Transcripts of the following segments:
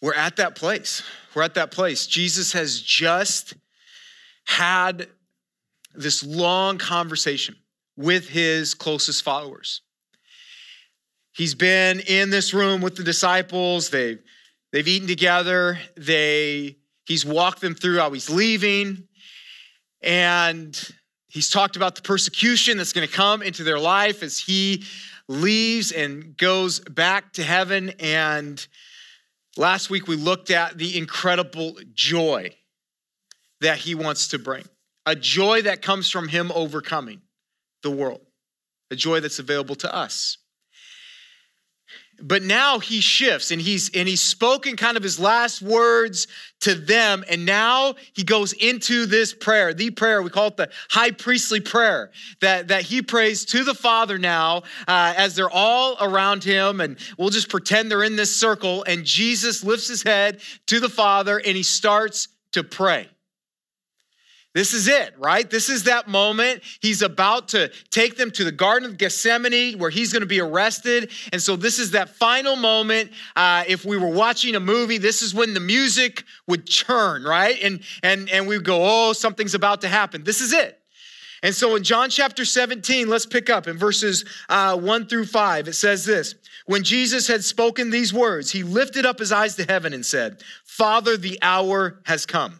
we're at that place. We're at that place. Jesus has just had this long conversation with his closest followers. He's been in this room with the disciples. They've, they've eaten together. They, he's walked them through how he's leaving. And he's talked about the persecution that's going to come into their life as he leaves and goes back to heaven. And last week we looked at the incredible joy that he wants to bring a joy that comes from him overcoming the world, a joy that's available to us. But now he shifts and he's and he's spoken kind of his last words to them. And now he goes into this prayer, the prayer we call it the high priestly prayer that that he prays to the Father now uh, as they're all around him. And we'll just pretend they're in this circle. And Jesus lifts his head to the Father and he starts to pray. This is it, right? This is that moment. He's about to take them to the Garden of Gethsemane where he's going to be arrested. And so, this is that final moment. Uh, if we were watching a movie, this is when the music would churn, right? And, and, and we would go, oh, something's about to happen. This is it. And so, in John chapter 17, let's pick up in verses uh, 1 through 5. It says this When Jesus had spoken these words, he lifted up his eyes to heaven and said, Father, the hour has come.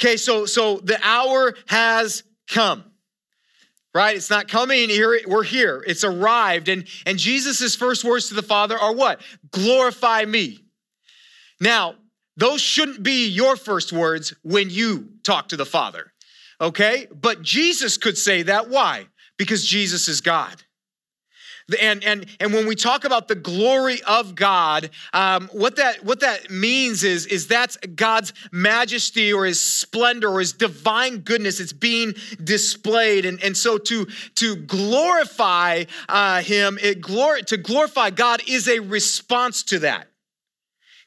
Okay, so so the hour has come. Right? It's not coming here, we're here. It's arrived. And, and Jesus' first words to the Father are what? Glorify me. Now, those shouldn't be your first words when you talk to the Father. Okay? But Jesus could say that. Why? Because Jesus is God. And, and, and when we talk about the glory of God, um, what, that, what that means is, is that's God's majesty or his splendor or his divine goodness. It's being displayed. And, and so to, to glorify uh, him, it glor- to glorify God is a response to that.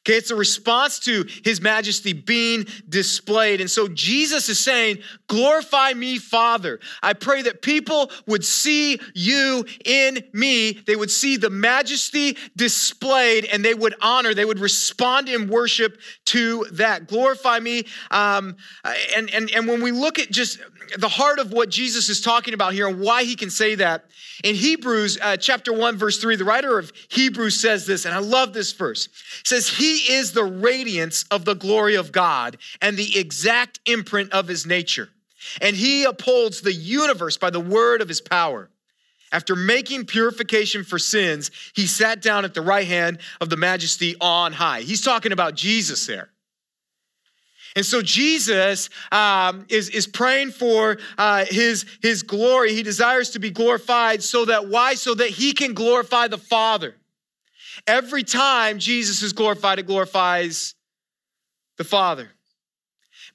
Okay, it's a response to his majesty being displayed. And so Jesus is saying, Glorify me, Father. I pray that people would see you in me. They would see the majesty displayed and they would honor, they would respond in worship to that. Glorify me. Um, and, and, and when we look at just the heart of what Jesus is talking about here and why he can say that, in Hebrews uh, chapter 1, verse 3, the writer of Hebrews says this, and I love this verse. It says, He is the radiance of the glory of God and the exact imprint of his nature. And he upholds the universe by the word of his power. After making purification for sins, he sat down at the right hand of the majesty on high. He's talking about Jesus there. And so Jesus um, is, is praying for uh, his, his glory. He desires to be glorified so that, why? So that he can glorify the Father. Every time Jesus is glorified, it glorifies the Father.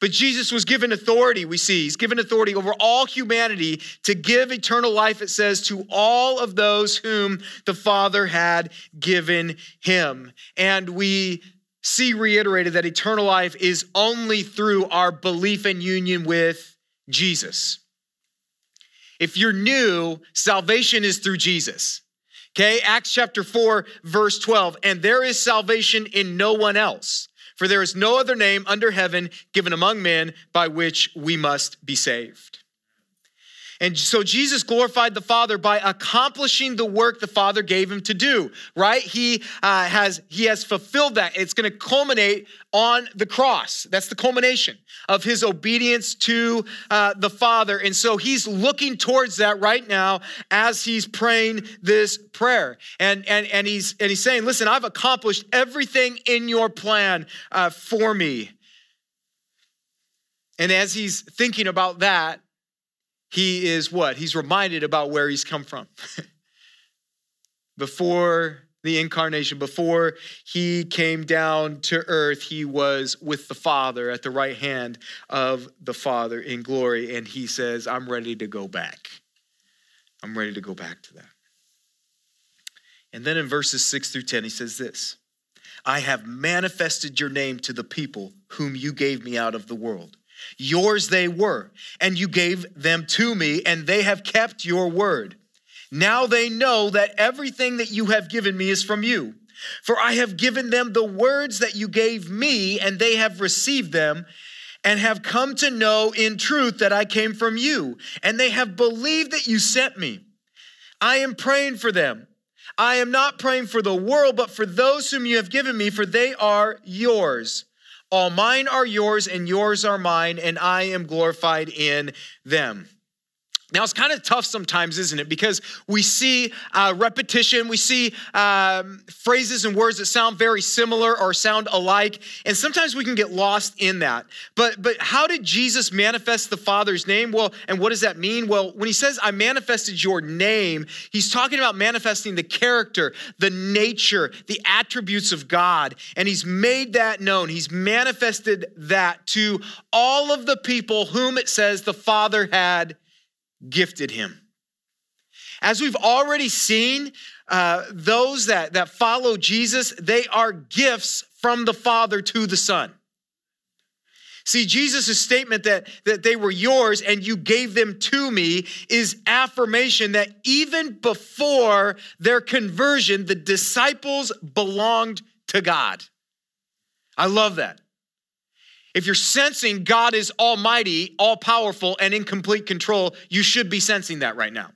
But Jesus was given authority, we see. He's given authority over all humanity to give eternal life, it says, to all of those whom the Father had given him. And we see reiterated that eternal life is only through our belief and union with Jesus. If you're new, salvation is through Jesus. Okay, Acts chapter 4, verse 12. And there is salvation in no one else, for there is no other name under heaven given among men by which we must be saved. And so Jesus glorified the Father by accomplishing the work the Father gave him to do, right? He uh, has he has fulfilled that. It's going to culminate on the cross. That's the culmination of his obedience to uh, the Father. And so he's looking towards that right now as he's praying this prayer. And, and, and, he's, and he's saying, Listen, I've accomplished everything in your plan uh, for me. And as he's thinking about that, he is what? He's reminded about where he's come from. Before the incarnation. Before he came down to earth, he was with the Father at the right hand of the Father in glory. And he says, I'm ready to go back. I'm ready to go back to that. And then in verses 6 through 10, he says this I have manifested your name to the people whom you gave me out of the world. Yours they were, and you gave them to me, and they have kept your word. Now they know that everything that you have given me is from you. For I have given them the words that you gave me, and they have received them and have come to know in truth that I came from you, and they have believed that you sent me. I am praying for them. I am not praying for the world, but for those whom you have given me, for they are yours. All mine are yours, and yours are mine, and I am glorified in them. Now, it's kind of tough sometimes, isn't it? Because we see uh, repetition, we see um, phrases and words that sound very similar or sound alike, and sometimes we can get lost in that. But, but how did Jesus manifest the Father's name? Well, and what does that mean? Well, when he says, I manifested your name, he's talking about manifesting the character, the nature, the attributes of God. And he's made that known. He's manifested that to all of the people whom it says the Father had gifted him. As we've already seen, uh, those that, that follow Jesus, they are gifts from the Father to the Son. See, Jesus' statement that, that they were yours and you gave them to me is affirmation that even before their conversion, the disciples belonged to God. I love that. If you're sensing God is almighty, all powerful, and in complete control, you should be sensing that right now.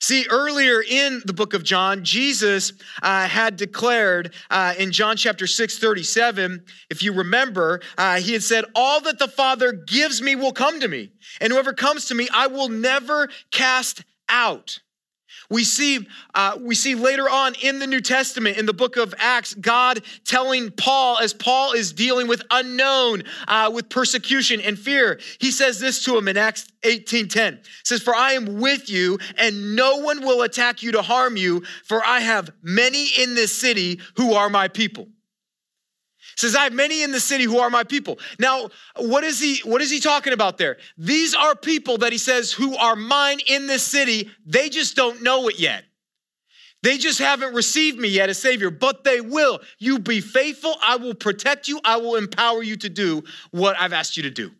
See, earlier in the book of John, Jesus uh, had declared uh, in John chapter 6, 37, if you remember, uh, he had said, All that the Father gives me will come to me, and whoever comes to me, I will never cast out. We see, uh, we see later on in the New Testament, in the book of Acts, God telling Paul, as Paul is dealing with unknown, uh, with persecution and fear, he says this to him in Acts 18:10. says, For I am with you, and no one will attack you to harm you, for I have many in this city who are my people says, I have many in the city who are my people. Now, what is he what is he talking about there? These are people that he says who are mine in this city. They just don't know it yet. They just haven't received me yet as Savior, but they will. You be faithful. I will protect you. I will empower you to do what I've asked you to do.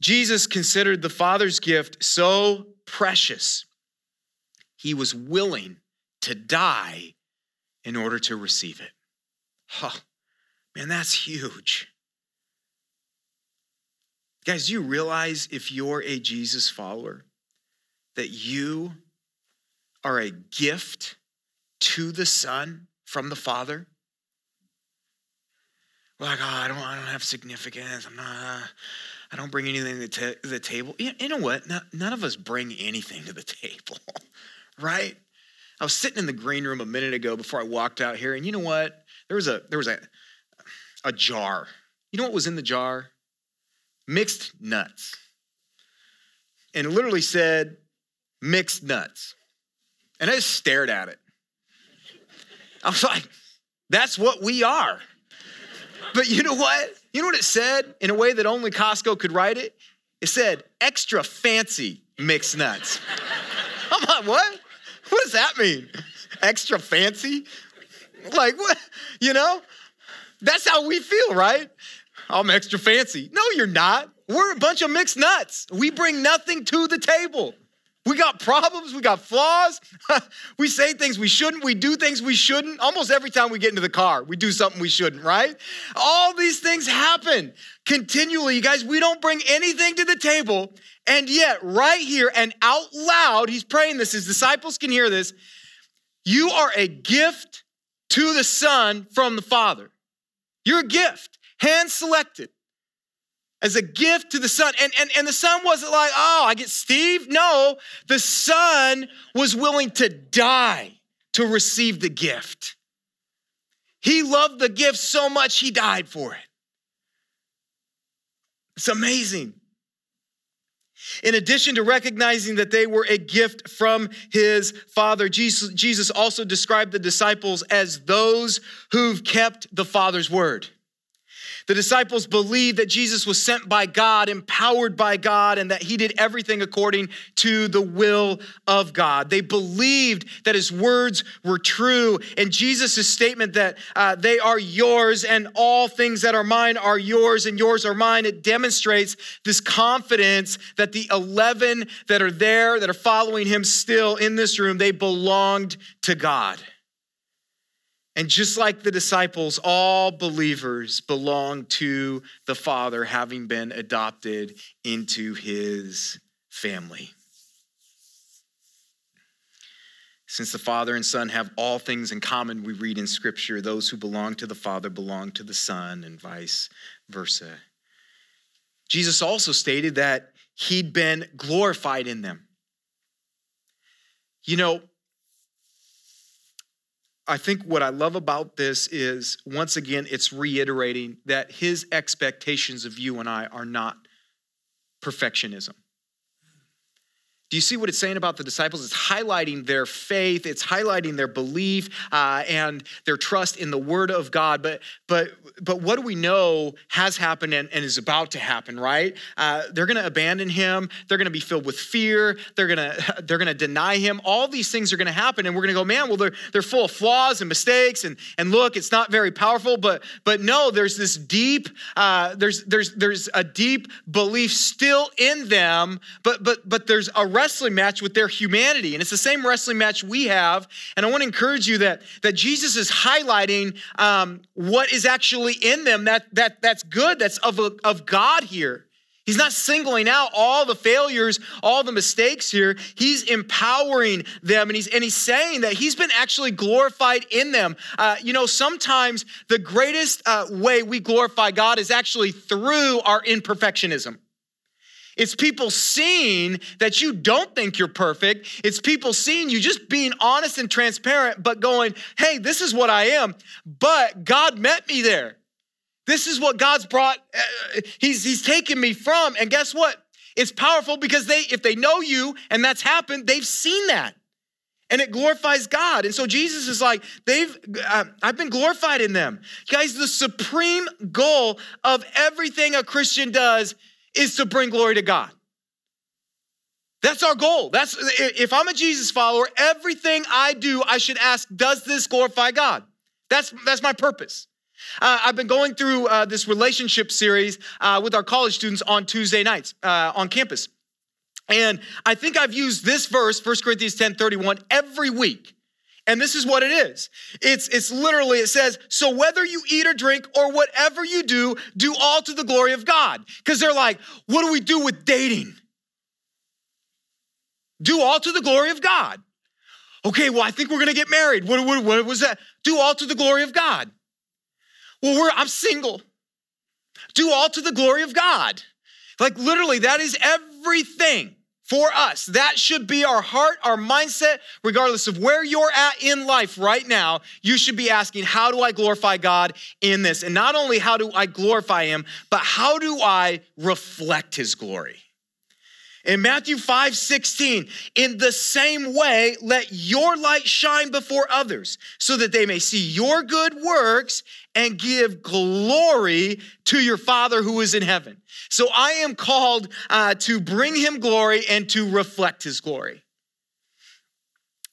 Jesus considered the Father's gift so precious, he was willing to die in order to receive it. Huh, man, that's huge. Guys, do you realize if you're a Jesus follower that you are a gift to the Son from the Father? We're like, oh, I don't, I don't have significance. I'm not, I don't bring anything to, t- the table. You know what? none of us bring anything to the table, right? I was sitting in the green room a minute ago before I walked out here, and you know what? There was a there was a a jar. You know what was in the jar? Mixed nuts. And it literally said mixed nuts. And I just stared at it. I was like, that's what we are. But you know what? You know what it said in a way that only Costco could write it? It said extra fancy mixed nuts. I'm like, what? What does that mean? Extra fancy? Like, what? You know? That's how we feel, right? I'm extra fancy. No, you're not. We're a bunch of mixed nuts. We bring nothing to the table. We got problems, we got flaws. we say things we shouldn't, we do things we shouldn't. Almost every time we get into the car, we do something we shouldn't, right? All these things happen continually. You guys, we don't bring anything to the table and yet, right here and out loud, he's praying this, his disciples can hear this. You are a gift to the Son from the Father. You're a gift, hand selected as a gift to the Son. And, and, and the Son wasn't like, oh, I get Steve. No, the Son was willing to die to receive the gift. He loved the gift so much, he died for it. It's amazing. In addition to recognizing that they were a gift from his father, Jesus, Jesus also described the disciples as those who've kept the Father's word. The disciples believed that Jesus was sent by God, empowered by God, and that he did everything according to the will of God. They believed that his words were true. And Jesus' statement that uh, they are yours and all things that are mine are yours and yours are mine, it demonstrates this confidence that the 11 that are there, that are following him still in this room, they belonged to God. And just like the disciples, all believers belong to the Father, having been adopted into his family. Since the Father and Son have all things in common, we read in Scripture, those who belong to the Father belong to the Son, and vice versa. Jesus also stated that he'd been glorified in them. You know, I think what I love about this is, once again, it's reiterating that his expectations of you and I are not perfectionism. Do you see what it's saying about the disciples? It's highlighting their faith, it's highlighting their belief uh, and their trust in the Word of God. But but but what do we know has happened and, and is about to happen? Right? Uh, they're going to abandon him. They're going to be filled with fear. They're going to they're to deny him. All these things are going to happen, and we're going to go, man. Well, they're they're full of flaws and mistakes, and and look, it's not very powerful. But but no, there's this deep uh, there's there's there's a deep belief still in them. But but but there's a wrestling match with their humanity. And it's the same wrestling match we have. And I want to encourage you that, that Jesus is highlighting um, what is actually in them that, that, that's good, that's of, of God here. He's not singling out all the failures, all the mistakes here. He's empowering them and he's, and he's saying that he's been actually glorified in them. Uh, you know, sometimes the greatest uh, way we glorify God is actually through our imperfectionism. It's people seeing that you don't think you're perfect. It's people seeing you just being honest and transparent, but going, hey, this is what I am. But God met me there. This is what God's brought, uh, he's, he's taken me from. And guess what? It's powerful because they, if they know you and that's happened, they've seen that. And it glorifies God. And so Jesus is like, they've, uh, I've been glorified in them. Guys, the supreme goal of everything a Christian does is to bring glory to God. That's our goal. That's if I'm a Jesus follower, everything I do, I should ask, does this glorify God? That's that's my purpose. Uh, I've been going through uh, this relationship series uh, with our college students on Tuesday nights uh, on campus. And I think I've used this verse, 1 Corinthians 10 31, every week. And this is what it is. It's, it's literally, it says, so whether you eat or drink or whatever you do, do all to the glory of God. Because they're like, what do we do with dating? Do all to the glory of God. Okay, well, I think we're gonna get married. What, what, what was that? Do all to the glory of God. Well, we're, I'm single. Do all to the glory of God. Like literally, that is everything for us. That should be our heart, our mindset, regardless of where you're at in life right now. You should be asking, How do I glorify God in this? And not only how do I glorify Him, but how do I reflect His glory? In Matthew 5 16, in the same way, let your light shine before others so that they may see your good works and give glory to your Father who is in heaven. So I am called uh, to bring him glory and to reflect his glory.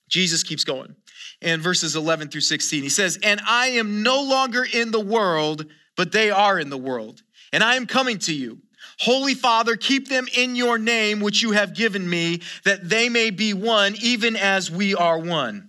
Jesus keeps going in verses 11 through 16. He says, And I am no longer in the world, but they are in the world, and I am coming to you. Holy Father, keep them in your name, which you have given me, that they may be one, even as we are one.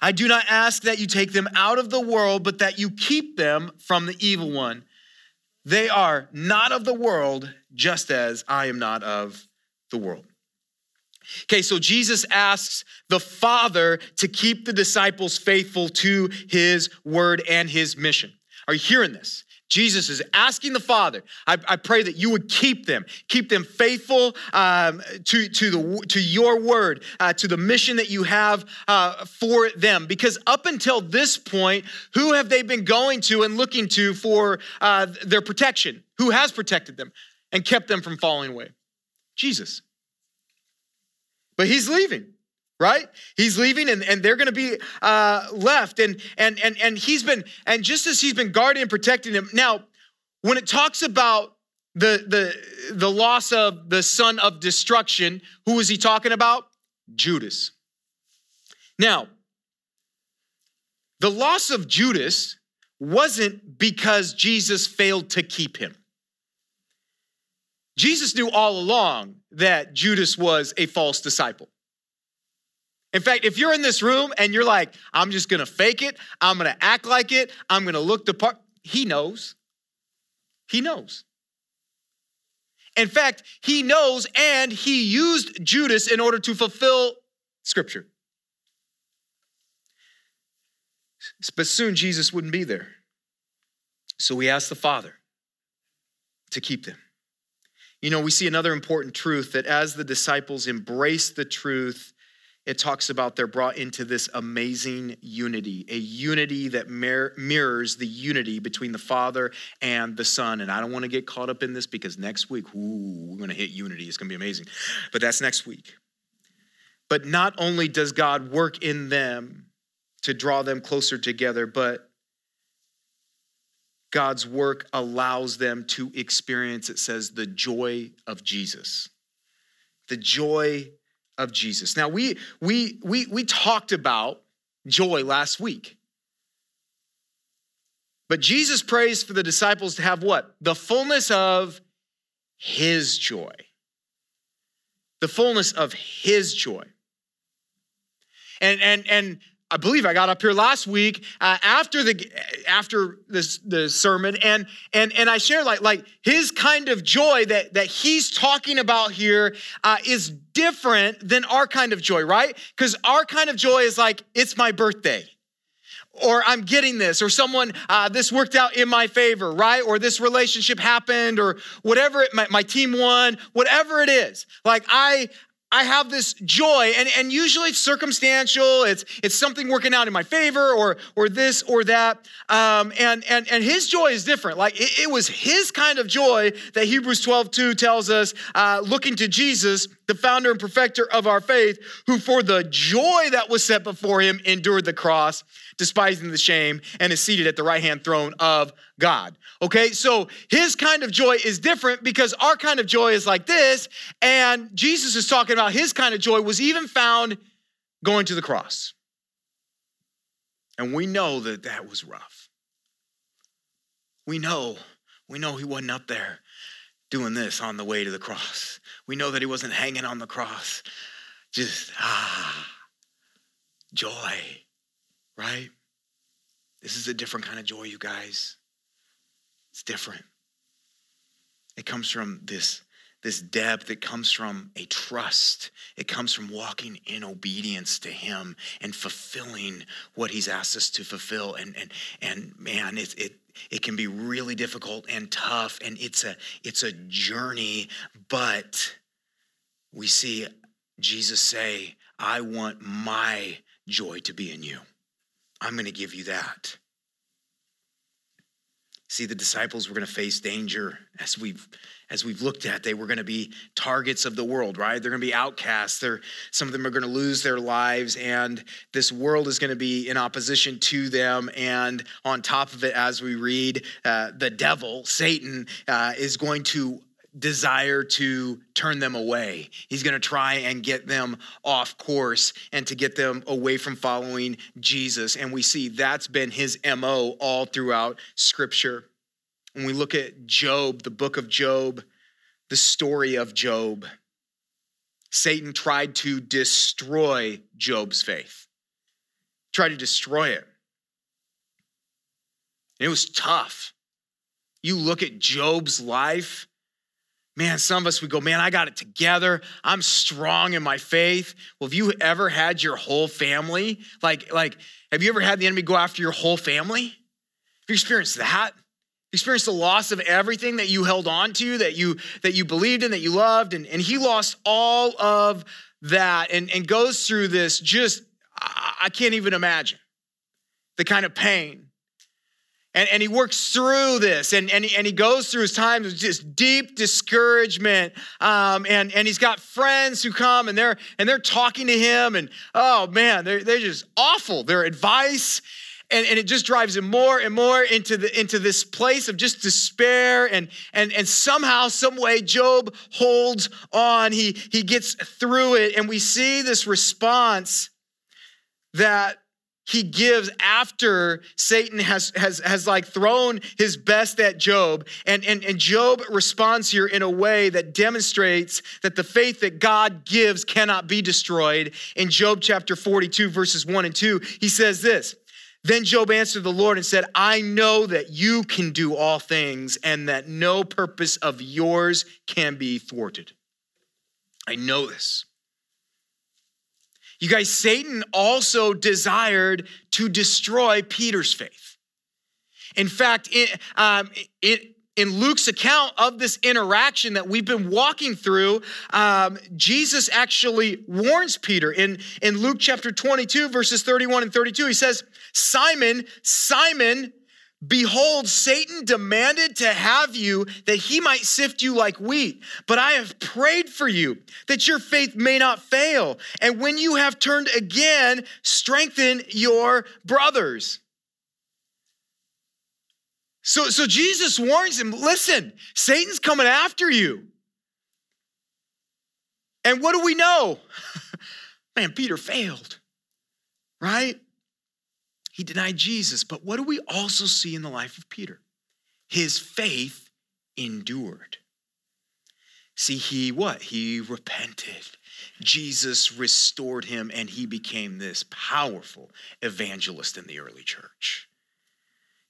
I do not ask that you take them out of the world, but that you keep them from the evil one. They are not of the world, just as I am not of the world. Okay, so Jesus asks the Father to keep the disciples faithful to his word and his mission. Are you hearing this? Jesus is asking the Father, I, I, pray that you would keep them, keep them faithful um, to, to, the, to your word, uh, to the mission that you have uh, for them. Because up until this point, who have they been going to and looking to for uh, their protection? Who has protected them and kept them from falling away? Jesus. But he's leaving right? He's leaving and, and they're going to be uh, left and and and and he's been and just as he's been guarding and protecting them now when it talks about the the the loss of the son of destruction who is he talking about? Judas. Now the loss of judas wasn't because jesus failed to keep him. Jesus knew all along that judas was a false disciple in fact, if you're in this room and you're like, I'm just gonna fake it, I'm gonna act like it, I'm gonna look the part, he knows. He knows. In fact, he knows and he used Judas in order to fulfill scripture. But soon Jesus wouldn't be there. So we asked the Father to keep them. You know, we see another important truth that as the disciples embrace the truth, it talks about they're brought into this amazing unity, a unity that mir- mirrors the unity between the Father and the Son. And I don't want to get caught up in this because next week, ooh, we're going to hit unity. It's going to be amazing. But that's next week. But not only does God work in them to draw them closer together, but God's work allows them to experience, it says, the joy of Jesus. The joy of Jesus. Now we we we we talked about joy last week. But Jesus prays for the disciples to have what? The fullness of his joy. The fullness of his joy. And and and I believe I got up here last week uh, after the after this the sermon and and and I shared like like his kind of joy that that he's talking about here uh, is different than our kind of joy, right? Because our kind of joy is like it's my birthday or I'm getting this, or someone, uh, this worked out in my favor, right? Or this relationship happened, or whatever, it, my, my team won, whatever it is. Like I, I have this joy, and, and usually it's circumstantial. It's it's something working out in my favor, or or this or that. Um, and and and his joy is different. Like it, it was his kind of joy that Hebrews 12, 2 tells us, uh, looking to Jesus, the founder and perfecter of our faith, who for the joy that was set before him endured the cross, despising the shame, and is seated at the right hand throne of God. Okay, so his kind of joy is different because our kind of joy is like this. And Jesus is talking about his kind of joy was even found going to the cross. And we know that that was rough. We know, we know he wasn't up there doing this on the way to the cross. We know that he wasn't hanging on the cross. Just, ah, joy, right? This is a different kind of joy, you guys. It's different. It comes from this, this depth. It comes from a trust. It comes from walking in obedience to Him and fulfilling what He's asked us to fulfill. And and and man, it it it can be really difficult and tough, and it's a it's a journey. But we see Jesus say, "I want my joy to be in you. I'm going to give you that." See, the disciples were going to face danger as we've as we've looked at. They were going to be targets of the world, right? They're going to be outcasts. They're, some of them are going to lose their lives, and this world is going to be in opposition to them. And on top of it, as we read, uh, the devil, Satan, uh, is going to desire to turn them away. He's going to try and get them off course and to get them away from following Jesus. And we see that's been his MO all throughout Scripture. When we look at Job, the book of Job, the story of Job, Satan tried to destroy Job's faith, tried to destroy it. And it was tough. You look at Job's life, Man, some of us, we go, man, I got it together. I'm strong in my faith. Well, have you ever had your whole family? Like, like, have you ever had the enemy go after your whole family? Have you experienced that? You experienced the loss of everything that you held on to, that you that you believed in, that you loved, and, and he lost all of that and, and goes through this just, I can't even imagine the kind of pain and, and he works through this and, and, he, and he goes through his times of just deep discouragement. Um, and, and he's got friends who come and they're, and they're talking to him. And oh man, they're, they're just awful. Their advice. And, and it just drives him more and more into, the, into this place of just despair. And, and, and somehow, some way, Job holds on. He, he gets through it. And we see this response that he gives after Satan has, has, has like thrown his best at Job. And, and, and Job responds here in a way that demonstrates that the faith that God gives cannot be destroyed. In Job chapter 42, verses 1 and 2, he says this. Then Job answered the Lord and said, I know that you can do all things and that no purpose of yours can be thwarted. I know this. You guys, Satan also desired to destroy Peter's faith. In fact, it, um, it, in Luke's account of this interaction that we've been walking through, um, Jesus actually warns Peter in, in Luke chapter 22, verses 31 and 32. He says, Simon, Simon, Behold, Satan demanded to have you that he might sift you like wheat. But I have prayed for you that your faith may not fail. And when you have turned again, strengthen your brothers. So, so Jesus warns him listen, Satan's coming after you. And what do we know? Man, Peter failed, right? He denied Jesus. But what do we also see in the life of Peter? His faith endured. See, he what? He repented. Jesus restored him and he became this powerful evangelist in the early church.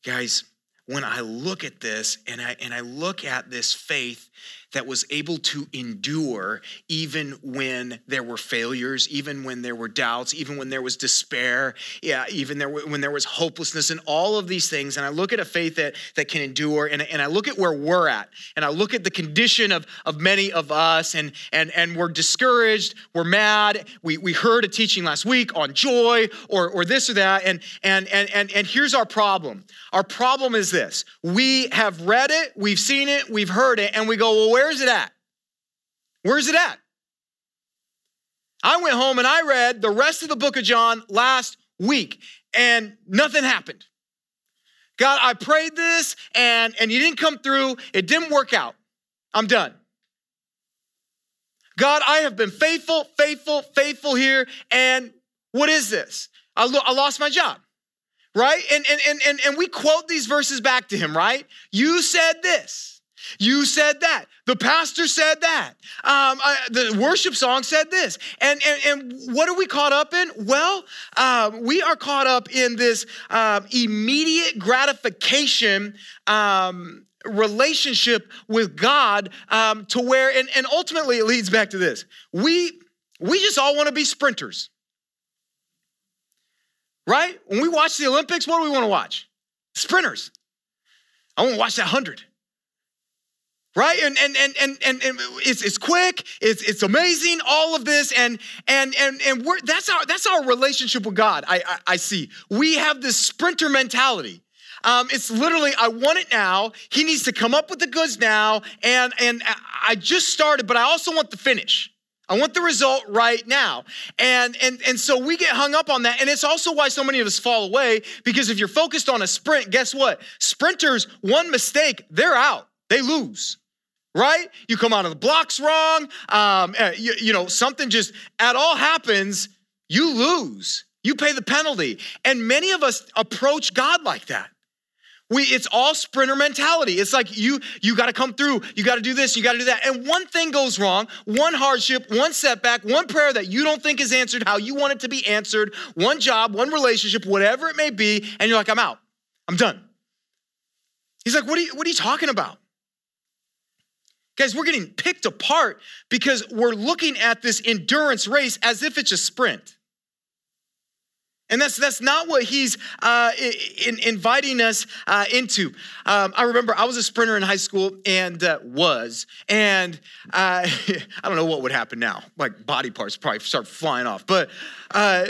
Guys, when I look at this and I and I look at this faith that was able to endure even when there were failures, even when there were doubts, even when there was despair, yeah, even there when there was hopelessness and all of these things. And I look at a faith that, that can endure and, and I look at where we're at and I look at the condition of, of many of us and, and, and we're discouraged, we're mad. We, we heard a teaching last week on joy or, or this or that. And, and, and, and, and here's our problem. Our problem is this. We have read it, we've seen it, we've heard it, and we go, well, where's it at? Where's it at? I went home and I read the rest of the book of John last week and nothing happened. God, I prayed this and, and you didn't come through. It didn't work out. I'm done. God, I have been faithful, faithful, faithful here. And what is this? I, lo- I lost my job, right? And, and, and, and, and we quote these verses back to him, right? You said this. You said that. The pastor said that. Um, I, the worship song said this. And, and, and what are we caught up in? Well, uh, we are caught up in this uh, immediate gratification um, relationship with God um, to where, and, and ultimately it leads back to this. We, we just all want to be sprinters. Right? When we watch the Olympics, what do we want to watch? Sprinters. I want to watch that 100 right and and and and, and, and it's, it's quick it's, it's amazing all of this and and and and we're that's our that's our relationship with god i i, I see we have this sprinter mentality um, it's literally i want it now he needs to come up with the goods now and and i just started but i also want the finish I want the result right now. And, and, and so we get hung up on that. And it's also why so many of us fall away because if you're focused on a sprint, guess what? Sprinters, one mistake, they're out. They lose right? You come out of the blocks wrong. Um, eh, you, you know, something just at all happens, you lose. You pay the penalty. And many of us approach God like that. We, it's all sprinter mentality. It's like you, you got to come through. You got to do this. You got to do that. And one thing goes wrong, one hardship, one setback, one prayer that you don't think is answered how you want it to be answered, one job, one relationship, whatever it may be, and you're like, I'm out. I'm done. He's like, what are you, what are you talking about? Guys, we're getting picked apart because we're looking at this endurance race as if it's a sprint. And that's that's not what he's uh, in, inviting us uh, into. Um, I remember I was a sprinter in high school and uh, was, and uh, I don't know what would happen now. Like body parts probably start flying off. But uh,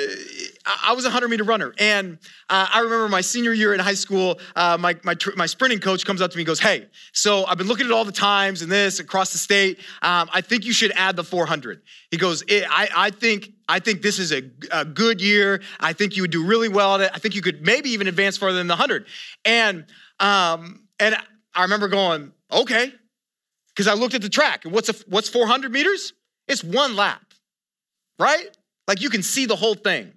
I was a 100 meter runner. And uh, I remember my senior year in high school, my, my, my, sprinting coach comes up to me and goes, Hey, so I've been looking at all the times and this across the state. Um, I think you should add the 400. He goes, I, I, think, I think this is a, a good year. I think you would do really well at it. I think you could maybe even advance further than the 100. And, um, and I remember going, Okay. Because I looked at the track and what's, a, what's 400 meters? It's one lap, right? Like you can see the whole thing.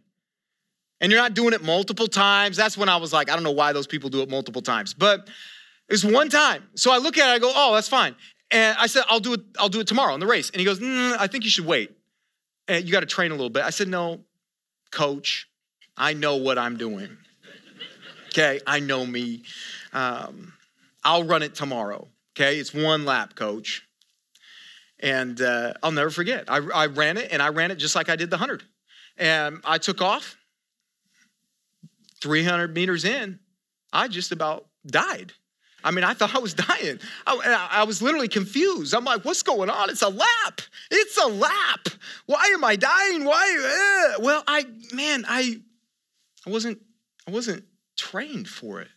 And you're not doing it multiple times. That's when I was like, I don't know why those people do it multiple times. But it's one time. So I look at it, I go, oh, that's fine. And I said, I'll do it, I'll do it tomorrow in the race. And he goes, mm, I think you should wait. And you got to train a little bit. I said, no, coach, I know what I'm doing. Okay, I know me. Um, I'll run it tomorrow. Okay, it's one lap, coach. And uh, I'll never forget. I, I ran it, and I ran it just like I did the 100. And I took off. 300 meters in, I just about died. I mean, I thought I was dying. I, I, was literally confused. I'm like, what's going on? It's a lap. It's a lap. Why am I dying? Why? Uh? Well, I, man, I, I wasn't, I wasn't trained for it.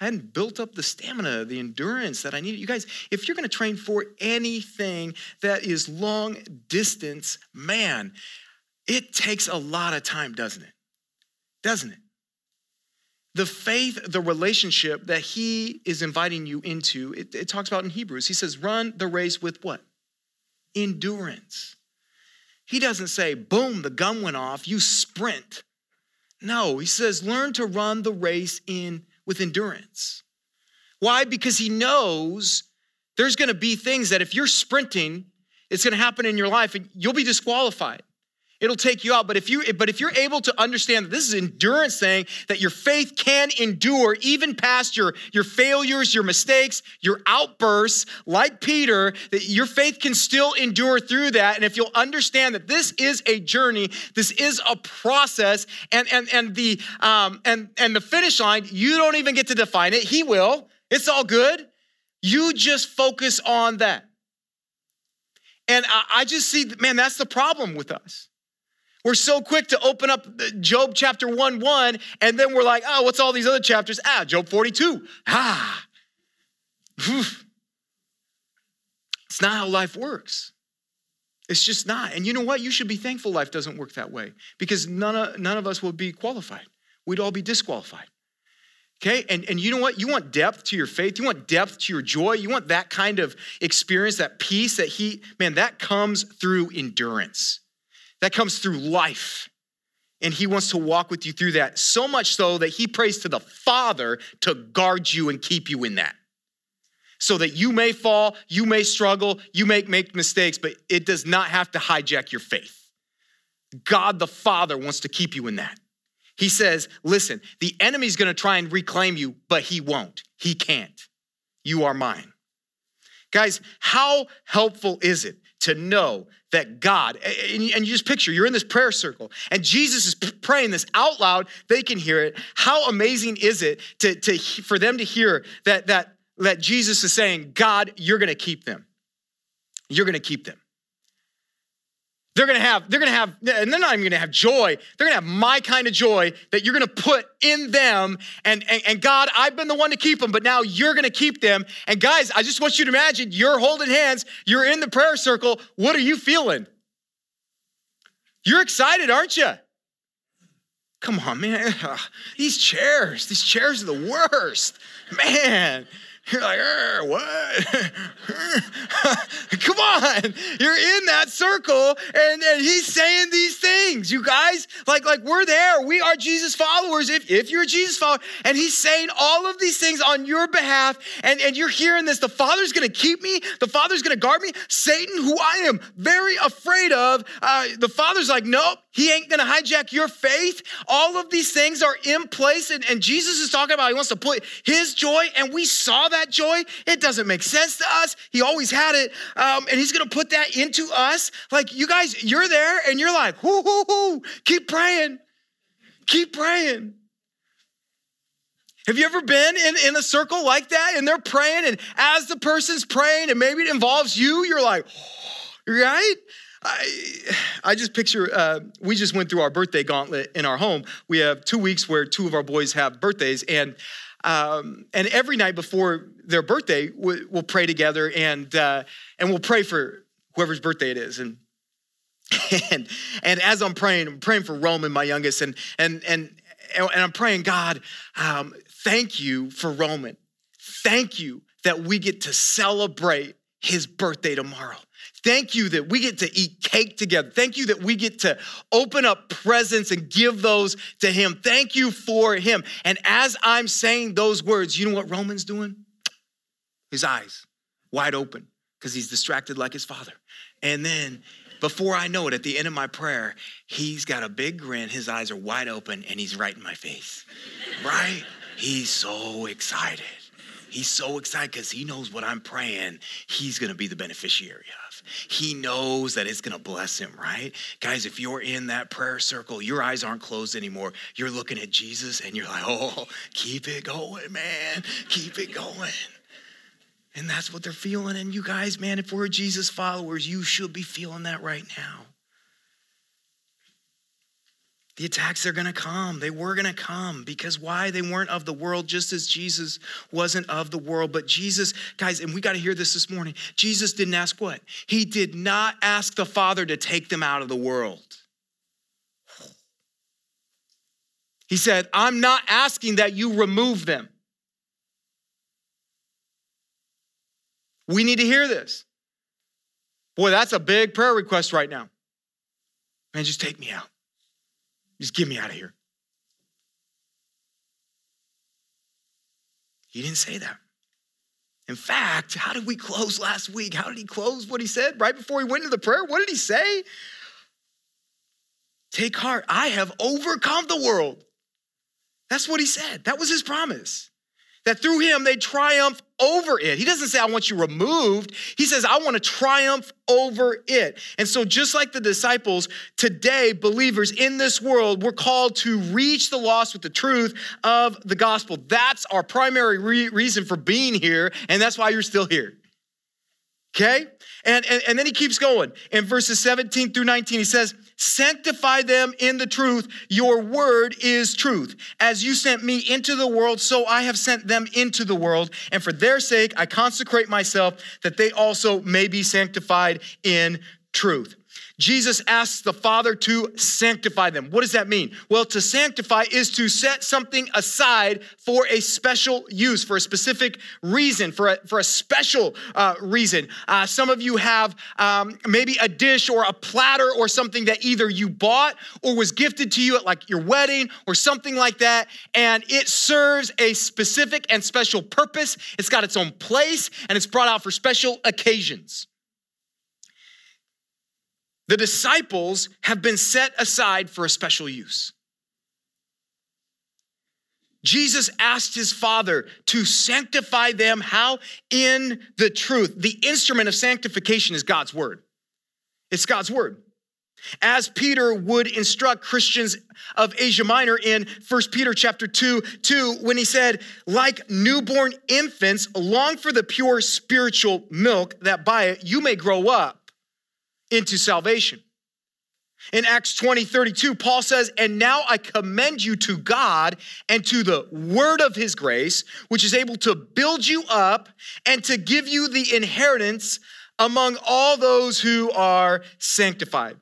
I hadn't built up the stamina, the endurance that I needed. You guys, if you're going to train for anything that is long distance, man, it takes a lot of time, doesn't it? Doesn't it? The faith, the relationship that he is inviting you into, it, it talks about in Hebrews. He says, run the race with what? Endurance. He doesn't say, boom, the gun went off, you sprint. No, he says, learn to run the race in with endurance. Why? Because he knows there's to be things that if you're sprinting, it's to happen in your life and you'll be disqualified. It'll take you out. But if you but if you're able to understand that this is endurance thing, that your faith can endure even past your, your failures, your mistakes, your outbursts, like Peter, that your faith can still endure through that. And if you'll understand that this is a journey, this is a process, and and and the um and and the finish line, you don't even get to define it. He will. It's all good. You just focus on that. And I, I just see, man, that's the problem with us. We're so quick to open up Job chapter 1 1, and then we're like, oh, what's all these other chapters? Ah, Job 42. Ah. It's not how life works. It's just not. And you know what? You should be thankful life doesn't work that way because none of, none of us would be qualified. We'd all be disqualified. Okay? And, and you know what? You want depth to your faith. You want depth to your joy. You want that kind of experience, that peace that he, man, that comes through endurance. That comes through life. And he wants to walk with you through that, so much so that he prays to the Father to guard you and keep you in that. So that you may fall, you may struggle, you may make mistakes, but it does not have to hijack your faith. God the Father wants to keep you in that. He says, listen, the enemy's gonna try and reclaim you, but he won't. He can't. You are mine. Guys, how helpful is it to know that God, and you just picture, you're in this prayer circle and Jesus is praying this out loud, they can hear it. How amazing is it to, to, for them to hear that, that, that Jesus is saying, God, you're gonna keep them. You're gonna keep them. They're gonna have, they're gonna have, and they're not even gonna have joy. They're gonna have my kind of joy that you're gonna put in them. And, and, and God, I've been the one to keep them, but now you're gonna keep them. And guys, I just want you to imagine you're holding hands, you're in the prayer circle. What are you feeling? You're excited, aren't you? Come on, man. These chairs, these chairs are the worst. Man, you're like, what? Come on. You're in that circle and, and he's saying these things. You guys, like, like we're there. We are Jesus followers if, if you're a Jesus follower. And he's saying all of these things on your behalf. And, and you're hearing this. The Father's going to keep me. The Father's going to guard me. Satan, who I am very afraid of, uh, the Father's like, nope, he ain't going to hijack your faith. All of these things are in place. And, and Jesus is talking about he wants to put his joy. And we saw that that joy. It doesn't make sense to us. He always had it. Um, and he's going to put that into us. Like, you guys, you're there and you're like, whoo, whoo, whoo, keep praying. Keep praying. Have you ever been in, in a circle like that and they're praying, and as the person's praying, and maybe it involves you, you're like, right? I, I just picture, uh, we just went through our birthday gauntlet in our home. We have two weeks where two of our boys have birthdays, and um, and every night before their birthday, we, will pray together and uh, and we'll pray for whoever's birthday it is. And and and as I'm praying, I'm praying for Roman, my youngest, and and and and I'm praying, God, um, thank you for Roman. Thank you that we get to celebrate his birthday tomorrow. Thank you that we get to eat cake together. Thank you that we get to open up presents and give those to him. Thank you for him. And as I'm saying those words, you know what Roman's doing? His eyes wide open because he's distracted like his father. And then before I know it, at the end of my prayer, he's got a big grin, his eyes are wide open, and he's right in my face, right? He's so excited. He's so excited because he knows what I'm praying, he's gonna be the beneficiary of. He knows that it's gonna bless him, right? Guys, if you're in that prayer circle, your eyes aren't closed anymore. You're looking at Jesus and you're like, oh, keep it going, man. Keep it going. And that's what they're feeling. And you guys, man, if we're Jesus followers, you should be feeling that right now. The attacks are going to come. They were going to come because why? They weren't of the world, just as Jesus wasn't of the world. But Jesus, guys, and we got to hear this this morning Jesus didn't ask what? He did not ask the Father to take them out of the world. He said, I'm not asking that you remove them. We need to hear this. Boy, that's a big prayer request right now. Man, just take me out. Just get me out of here. He didn't say that. In fact, how did we close last week? How did he close what he said right before he went into the prayer? What did he say? Take heart, I have overcome the world. That's what he said. That was his promise that through him they triumph over it. He doesn't say, I want you removed. He says, I want to triumph over it. And so, just like the disciples, today, believers in this world, we're called to reach the lost with the truth of the gospel. That's our primary re- reason for being here, and that's why you're still here. Okay? And, and, and then he keeps going. In verses 17 through 19, he says, Sanctify them in the truth. Your word is truth. As you sent me into the world, so I have sent them into the world. And for their sake, I consecrate myself that they also may be sanctified in truth. Jesus asks the Father to sanctify them. What does that mean? Well, to sanctify is to set something aside for a special use, for a specific reason, for a, for a special uh, reason. Uh, some of you have um, maybe a dish or a platter or something that either you bought or was gifted to you at like your wedding or something like that, and it serves a specific and special purpose. It's got its own place and it's brought out for special occasions. The disciples have been set aside for a special use. Jesus asked his Father to sanctify them. How? In the truth. The instrument of sanctification is God's word. It's God's word. As Peter would instruct Christians of Asia Minor in 1 Peter chapter 2, 2, when he said, like newborn infants, long for the pure spiritual milk, that by it you may grow up into salvation. In Acts 20, 32, Paul says, And now I commend you to God and to the word of his grace, which is able to build you up and to give you the inheritance among all those who are sanctified.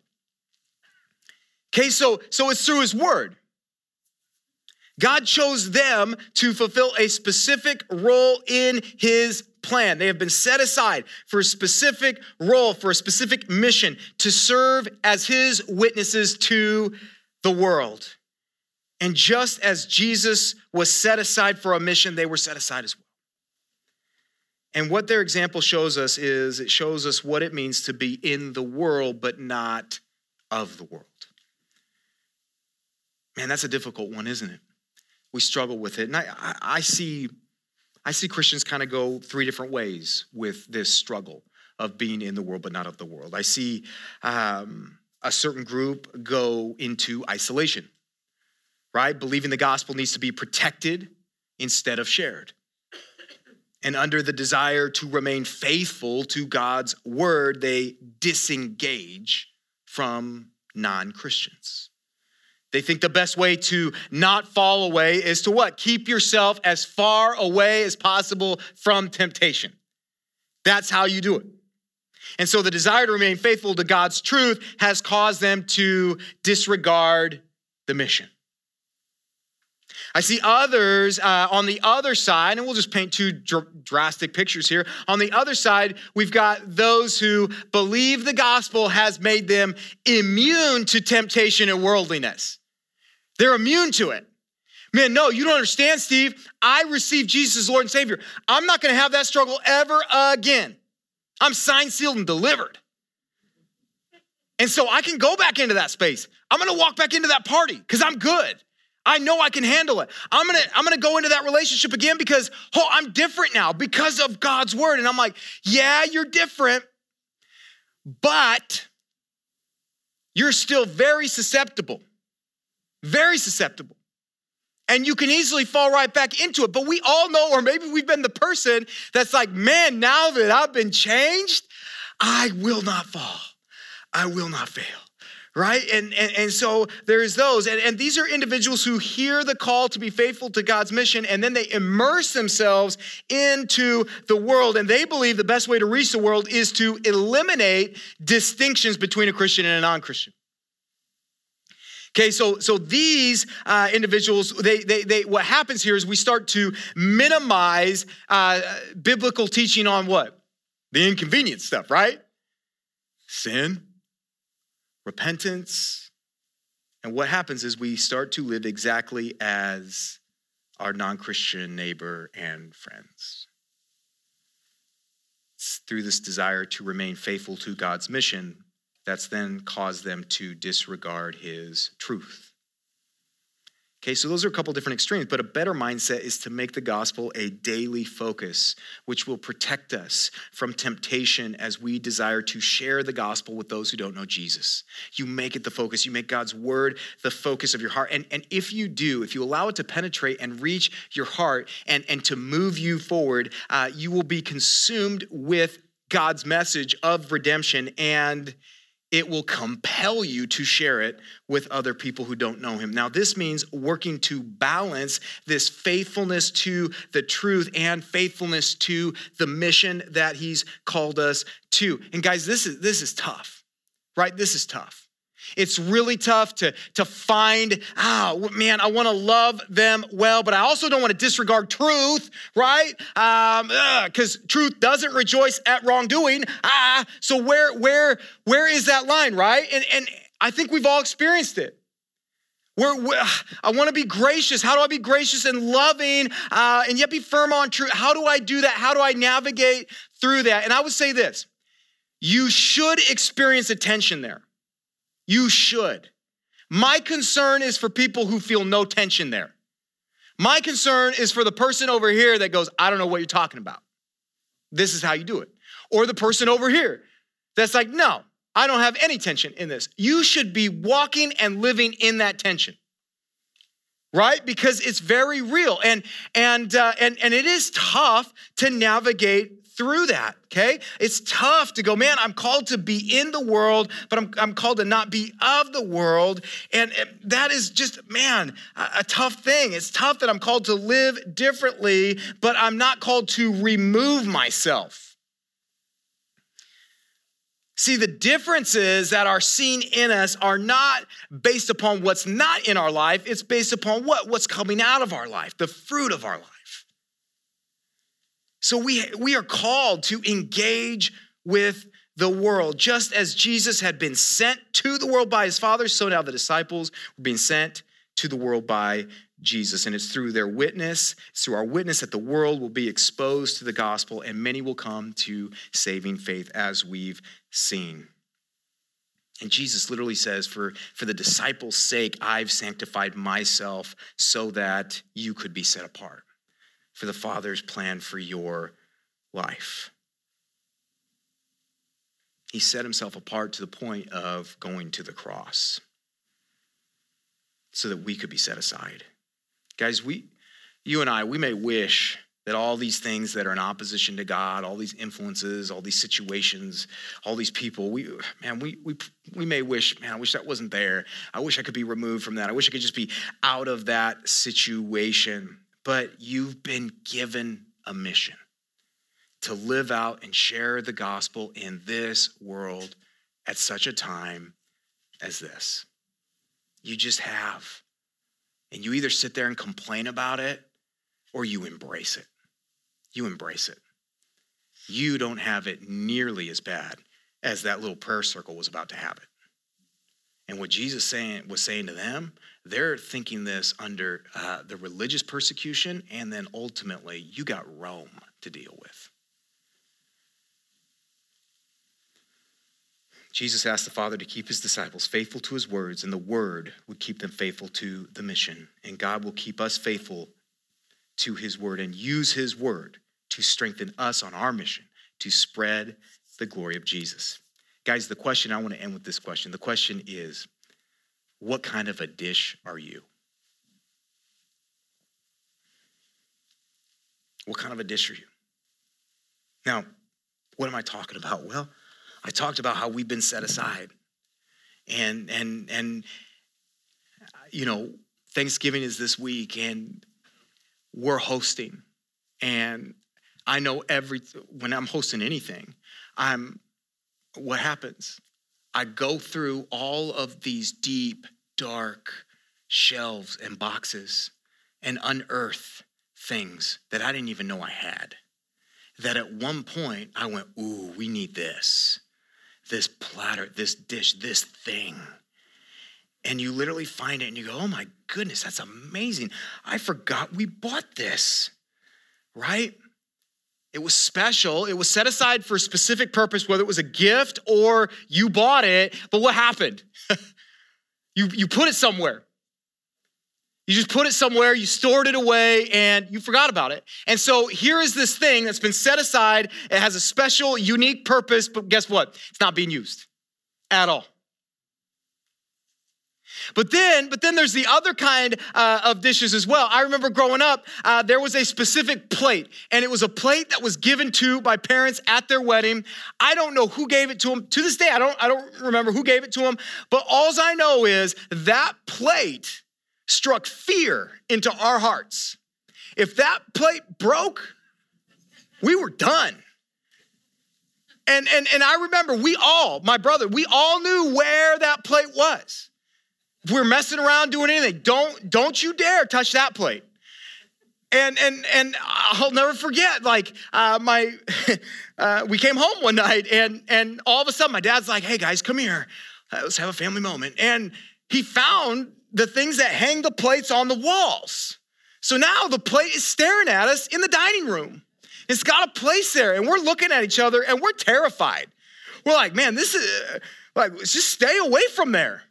Okay, so, so it's through his word. God chose them to fulfill a specific role in his plan. They have been set aside for a specific role, for a specific mission to serve as his witnesses to the world. And just as Jesus was set aside for a mission, they were set aside as well. And what their example shows us is it shows us what it means to be in the world, but not of the world. Man, that's a difficult one, isn't it? We struggle with it. And I, I see I see Christians kind of go three different ways with this struggle of being in the world but not of the world. I see um, a certain group go into isolation, right? Believing the gospel needs to be protected instead of shared. And under the desire to remain faithful to God's word, they disengage from non Christians. They think the best way to not fall away is to what? Keep yourself as far away as possible from temptation. That's how you do it. And so the desire to remain faithful to God's truth has caused them to disregard the mission. I see others uh, on the other side, and we'll just paint two dr- drastic pictures here. On the other side, we've got those who believe the gospel has made them immune to temptation and worldliness. They're immune to it. Man, no, you don't understand, Steve. I received Jesus as Lord and Savior. I'm not going to have that struggle ever again. I'm signed, sealed, and delivered. And so I can go back into that space. I'm going to walk back into that party because I'm good. I know I can handle it. I'm gonna, I'm gonna go into that relationship again because oh, I'm different now because of God's word. And I'm like, yeah, you're different, but you're still very susceptible very susceptible. And you can easily fall right back into it. But we all know, or maybe we've been the person that's like, man, now that I've been changed, I will not fall. I will not fail right? And, and, and so there's those. And, and these are individuals who hear the call to be faithful to God's mission and then they immerse themselves into the world. And they believe the best way to reach the world is to eliminate distinctions between a Christian and a non Christian. Okay, so so these uh, individuals, they, they they what happens here is we start to minimize uh, biblical teaching on what the inconvenient stuff, right? Sin, repentance, and what happens is we start to live exactly as our non-Christian neighbor and friends. It's through this desire to remain faithful to God's mission that's then caused them to disregard his truth. Okay, so those are a couple different extremes, but a better mindset is to make the gospel a daily focus, which will protect us from temptation as we desire to share the gospel with those who don't know Jesus. You make it the focus, you make God's word the focus of your heart. And, and if you do, if you allow it to penetrate and reach your heart and, and to move you forward, uh, you will be consumed with God's message of redemption and it will compel you to share it with other people who don't know him. Now, this means working to balance this faithfulness to the truth and faithfulness to the mission that he's called us to. And guys, this is this is tough. Right? This is tough. It's really tough to, to find, oh, man, I want to love them well, but I also don't want to disregard truth, right? Um, because um, truth doesn't rejoice at wrongdoing. Ah, so where, where, where is that line, right? And, and I think we've all experienced it. Where, where I want to be gracious. How do I be gracious and loving uh, and yet be firm on truth? How do I do that? How do I navigate through that? And I would say this you should experience a tension there. You should. My concern is for people who feel no tension there. My concern is for the person over here that goes, I don't know what you're talking about. This is how you do it. Or the person over here that's like, no, I don't have any tension in this. You should be walking and living in that tension. Right? Because it's very real. And and uh, and and it is tough to navigate through that, okay? It's tough to go, man, I'm called to be in the world, but I'm, I'm called to not be of the world. And that is just, man, a, a tough thing. It's tough that I'm called to live differently, but I'm not called to remove myself. See, the differences that are seen in us are not based upon what's not in our life, it's based upon what? What's coming out of our life, the fruit of our life. So we, we are called to engage with the world. Just as Jesus had been sent to the world by his Father, so now the disciples were being sent to the world by Jesus. And it's through their witness, it's through our witness that the world will be exposed to the gospel and many will come to saving faith as we've seen. And Jesus literally says, for, for the disciples' sake, I've sanctified myself so that you could be set apart for the Father's plan for your life. He set himself apart to the point of going to the cross so that we could be set aside. Guys, we you and I, we may wish that all these things that are in opposition to God, all these influences, all these situations, all these people, we man, we we we may wish, man, I wish that wasn't there. I wish I could be removed from that. I wish I could just be out of that situation. But you've been given a mission to live out and share the gospel in this world at such a time as this. You just have. And you either sit there and complain about it or you embrace it you embrace it. You don't have it nearly as bad as that little prayer circle was about to have it. And what Jesus saying, was saying to them, they're thinking this under uh, the religious persecution, and then ultimately, you got Rome to deal with. Jesus asked the Father to keep his disciples faithful to his words, and the word would keep them faithful to the mission. And God will keep us faithful to his word and use his word to strengthen us on our mission to spread the glory of Jesus. Guys, the question I want to end with this question. The question is what kind of a dish are you? What kind of a dish are you? Now, what am I talking about? Well, I talked about how we've been set aside. And and and you know, Thanksgiving is this week and we're hosting. And I know every when I'm hosting anything, I'm what happens? I go through all of these deep, dark shelves and boxes and unearth things that I didn't even know I had. That at one point I went, Ooh, we need this, this platter, this dish, this thing. And you literally find it and you go, Oh my goodness, that's amazing. I forgot we bought this, right? It was special. It was set aside for a specific purpose, whether it was a gift or you bought it. But what happened? you, you put it somewhere. You just put it somewhere, you stored it away, and you forgot about it. And so here is this thing that's been set aside. It has a special, unique purpose, but guess what? It's not being used at all. But then, but then there's the other kind uh, of dishes as well. I remember growing up, uh, there was a specific plate, and it was a plate that was given to my parents at their wedding. I don't know who gave it to them. To this day, I don't, I don't remember who gave it to them. But all I know is that plate struck fear into our hearts. If that plate broke, we were done. And, and, and I remember we all, my brother, we all knew where that plate was. We're messing around doing anything, don't don't you dare touch that plate. And and and I'll never forget. Like uh, my, uh, we came home one night, and and all of a sudden, my dad's like, "Hey guys, come here, uh, let's have a family moment." And he found the things that hang the plates on the walls. So now the plate is staring at us in the dining room. It's got a place there, and we're looking at each other, and we're terrified. We're like, "Man, this is like just stay away from there."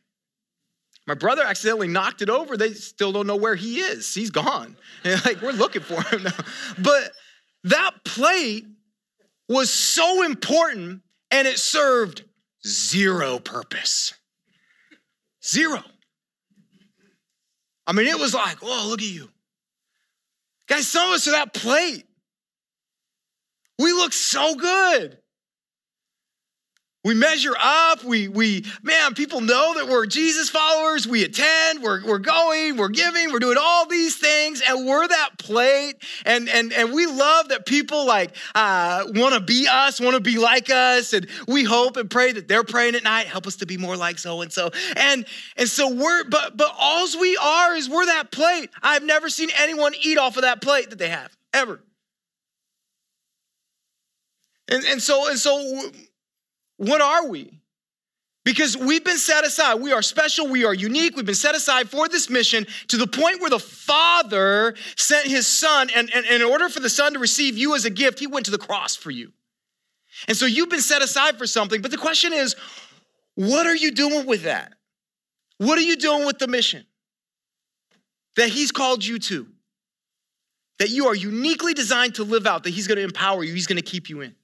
My brother accidentally knocked it over. They still don't know where he is. He's gone. And like, we're looking for him now. But that plate was so important and it served zero purpose. Zero. I mean, it was like, oh, look at you. Guys, some of us are that plate. We look so good. We measure up. We, we, man, people know that we're Jesus followers. We attend, we're, we're going, we're giving, we're doing all these things, and we're that plate. And, and, and we love that people like uh, want to be us, want to be like us. And we hope and pray that they're praying at night, help us to be more like so and so. And and so we're, but but alls we are is we're that plate. I've never seen anyone eat off of that plate that they have, ever. And, and so, and so what are we? Because we've been set aside. We are special. We are unique. We've been set aside for this mission to the point where the Father sent his Son. And, and, and, in order for the Son to receive you as a gift, he went to the cross for you. And so you've been set aside for something. But the question is, what are you doing with that? What are you doing with the mission that he's called you to? that you are uniquely designed to live out, that He's going to empower you, He's going to keep you in.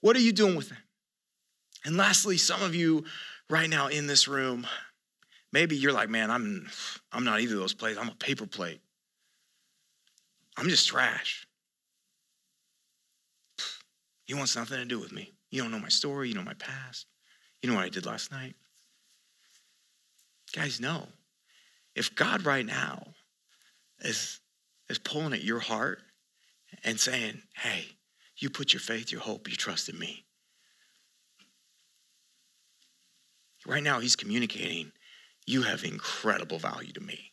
What are you doing with that? And lastly, some of you right now in this room, maybe you're like, man, I'm, I'm not either of those plates. I'm a paper plate. I'm just trash. He wants nothing to do with me. You don't know my story. You know my past. You know what I did last night. Guys, no. If God right now is, is pulling at your heart and saying, hey, you put your faith, your hope, your trust in me. Right now, he's communicating, you have incredible value to me.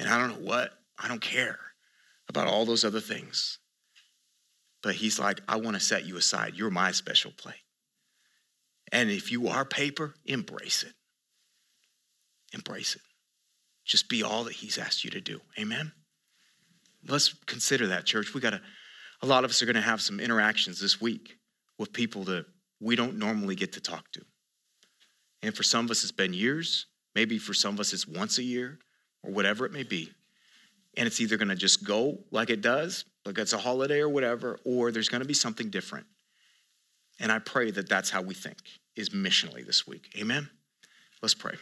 And I don't know what, I don't care about all those other things. But he's like, I want to set you aside. You're my special plate. And if you are paper, embrace it. Embrace it. Just be all that he's asked you to do. Amen? Let's consider that, church. We got to, a lot of us are going to have some interactions this week with people that we don't normally get to talk to. And for some of us, it's been years. Maybe for some of us, it's once a year or whatever it may be. And it's either going to just go like it does, like it's a holiday or whatever, or there's going to be something different. And I pray that that's how we think is missionally this week. Amen. Let's pray.